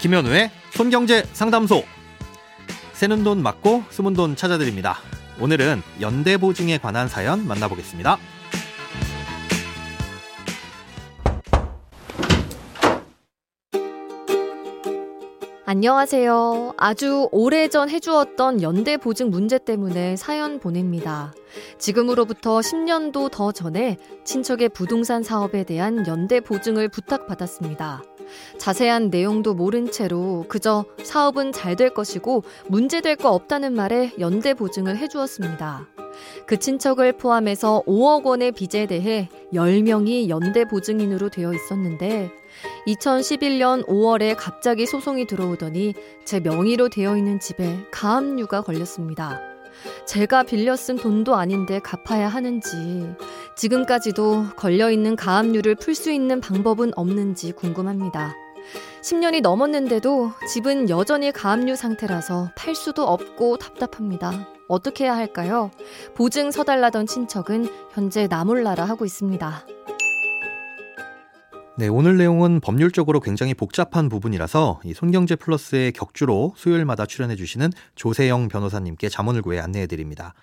김현우의 손경제 상담소. 새는 돈 맞고 숨은 돈 찾아드립니다. 오늘은 연대보증에 관한 사연 만나보겠습니다. 안녕하세요. 아주 오래전 해주었던 연대 보증 문제 때문에 사연 보냅니다. 지금으로부터 10년도 더 전에 친척의 부동산 사업에 대한 연대 보증을 부탁받았습니다. 자세한 내용도 모른 채로 그저 사업은 잘 될 것이고 문제될 거 없다는 말에 연대 보증을 해주었습니다. 그 친척을 포함해서 5억 원의 빚에 대해 10명이 연대 보증인으로 되어 있었는데 2011년 5월에 갑자기 소송이 들어오더니 제 명의로 되어 있는 집에 가압류가 걸렸습니다. 제가 빌려 쓴 돈도 아닌데 갚아야 하는지, 지금까지도 걸려있는 가압류를 풀 수 있는 방법은 없는지 궁금합니다. 10년이 넘었는데도 집은 여전히 가압류 상태라서 팔 수도 없고 답답합니다. 어떻게 해야 할까요? 보증 서달라던 친척은 현재 나몰라라 하고 있습니다. 네, 오늘 내용은 법률적으로 굉장히 복잡한 부분이라서 이 손경제 플러스의 격주로 수요일마다 출연해 주시는 조세영 변호사님께 자문을 구해 안내해 드립니다.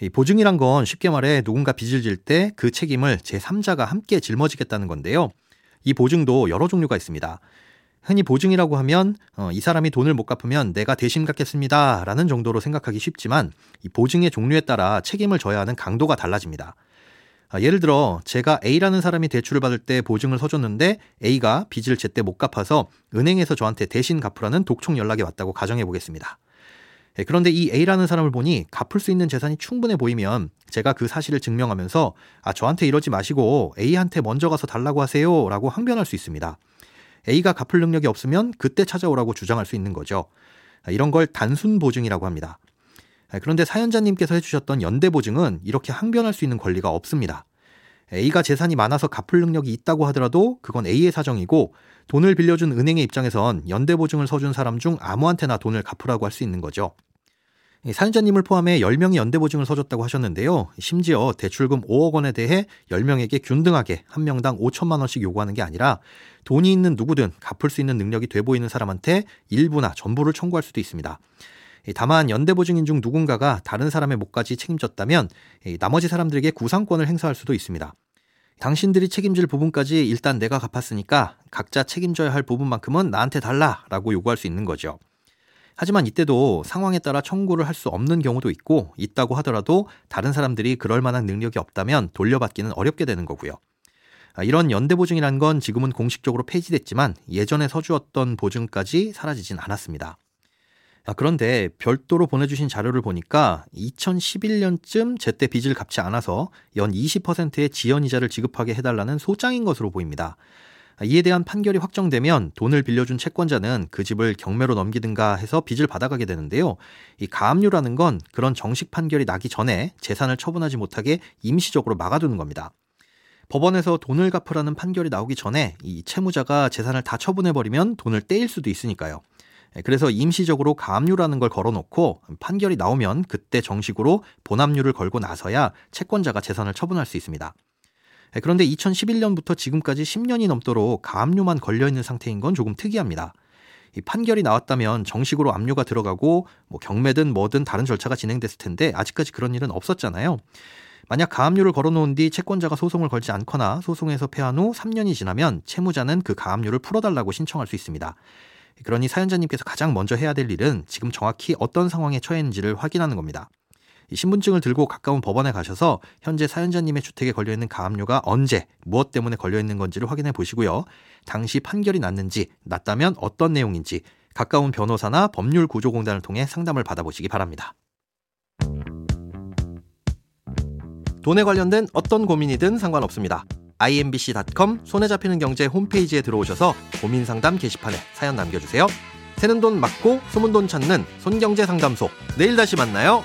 이 보증이란 건 쉽게 말해 누군가 빚을 질 때 그 책임을 제3자가 함께 짊어지겠다는 건데요. 이 보증도 여러 종류가 있습니다. 흔히 보증이라고 하면 어, 이 사람이 돈을 못 갚으면 내가 대신 갚겠습니다 라는 정도로 생각하기 쉽지만 이 보증의 종류에 따라 책임을 져야 하는 강도가 달라집니다. 아, 예를 들어 제가 A라는 사람이 대출을 받을 때 보증을 서줬는데 A가 빚을 제때 못 갚아서 은행에서 저한테 대신 갚으라는 독촉 연락이 왔다고 가정해 보겠습니다. 예, 그런데 이 A라는 사람을 보니 갚을 수 있는 재산이 충분해 보이면 제가 그 사실을 증명하면서 아 저한테 이러지 마시고 A한테 먼저 가서 달라고 하세요라고 항변할 수 있습니다. A가 갚을 능력이 없으면 그때 찾아오라고 주장할 수 있는 거죠. 아, 이런 걸 단순 보증이라고 합니다. 아, 그런데 사연자님께서 해주셨던 연대 보증은 이렇게 항변할 수 있는 권리가 없습니다. A가 재산이 많아서 갚을 능력이 있다고 하더라도 그건 A의 사정이고 돈을 빌려준 은행의 입장에선 연대 보증을 서준 사람 중 아무한테나 돈을 갚으라고 할 수 있는 거죠. 사연자님을 포함해 10명이 연대보증을 서줬다고 하셨는데요. 심지어 대출금 5억 원에 대해 10명에게 균등하게 한 명당 5천만 원씩 요구하는 게 아니라 돈이 있는 누구든 갚을 수 있는 능력이 돼 보이는 사람한테 일부나 전부를 청구할 수도 있습니다. 다만 연대보증인 중 누군가가 다른 사람의 몫까지 책임졌다면 나머지 사람들에게 구상권을 행사할 수도 있습니다. 당신들이 책임질 부분까지 일단 내가 갚았으니까 각자 책임져야 할 부분만큼은 나한테 달라라고 요구할 수 있는 거죠. 하지만 이때도 상황에 따라 청구를 할 수 없는 경우도 있고 있다고 하더라도 다른 사람들이 그럴 만한 능력이 없다면 돌려받기는 어렵게 되는 거고요. 아, 이런 연대보증이라는 건 지금은 공식적으로 폐지됐지만 예전에 서주었던 보증까지 사라지진 않았습니다. 아, 그런데 별도로 보내주신 자료를 보니까 2011년쯤 제때 빚을 갚지 않아서 연 20%의 지연이자를 지급하게 해달라는 소장인 것으로 보입니다. 아, 이에 대한 판결이 확정되면 돈을 빌려준 채권자는 그 집을 경매로 넘기든가 해서 빚을 받아가게 되는데요. 이 가압류라는 건 그런 정식 판결이 나기 전에 재산을 처분하지 못하게 임시적으로 막아두는 겁니다. 법원에서 돈을 갚으라는 판결이 나오기 전에 이 채무자가 재산을 다 처분해버리면 돈을 떼일 수도 있으니까요. 예, 그래서 임시적으로 가압류라는 걸 걸어놓고 판결이 나오면 그때 정식으로 본압류를 걸고 나서야 채권자가 재산을 처분할 수 있습니다. 예, 그런데 2011년부터 지금까지 10년이 넘도록 가압류만 걸려있는 상태인 건 조금 특이합니다. 이 판결이 나왔다면 정식으로 압류가 들어가고 뭐 경매든 뭐든 다른 절차가 진행됐을 텐데 아직까지 그런 일은 없었잖아요. 만약 가압류를 걸어놓은 뒤 채권자가 소송을 걸지 않거나 소송에서 패한 후 3년이 지나면 채무자는 그 가압류를 풀어달라고 신청할 수 있습니다. 그러니 사연자님께서 가장 먼저 해야 될 일은 지금 정확히 어떤 상황에 처해 있는지를 확인하는 겁니다. 신분증을 들고 가까운 법원에 가셔서 현재 사연자님의 주택에 걸려있는 가압류가 언제, 무엇 때문에 걸려있는 건지를 확인해 보시고요. 당시 판결이 났는지, 났다면 어떤 내용인지 가까운 변호사나 법률구조공단을 통해 상담을 받아보시기 바랍니다. 돈에 관련된 어떤 고민이든 상관없습니다. imbc.com 손에 잡히는 경제 홈페이지에 들어오셔서 고민 상담 게시판에 사연 남겨주세요. 새는 돈 맞고 숨은 돈 찾는 손경제 상담소. 내일 다시 만나요.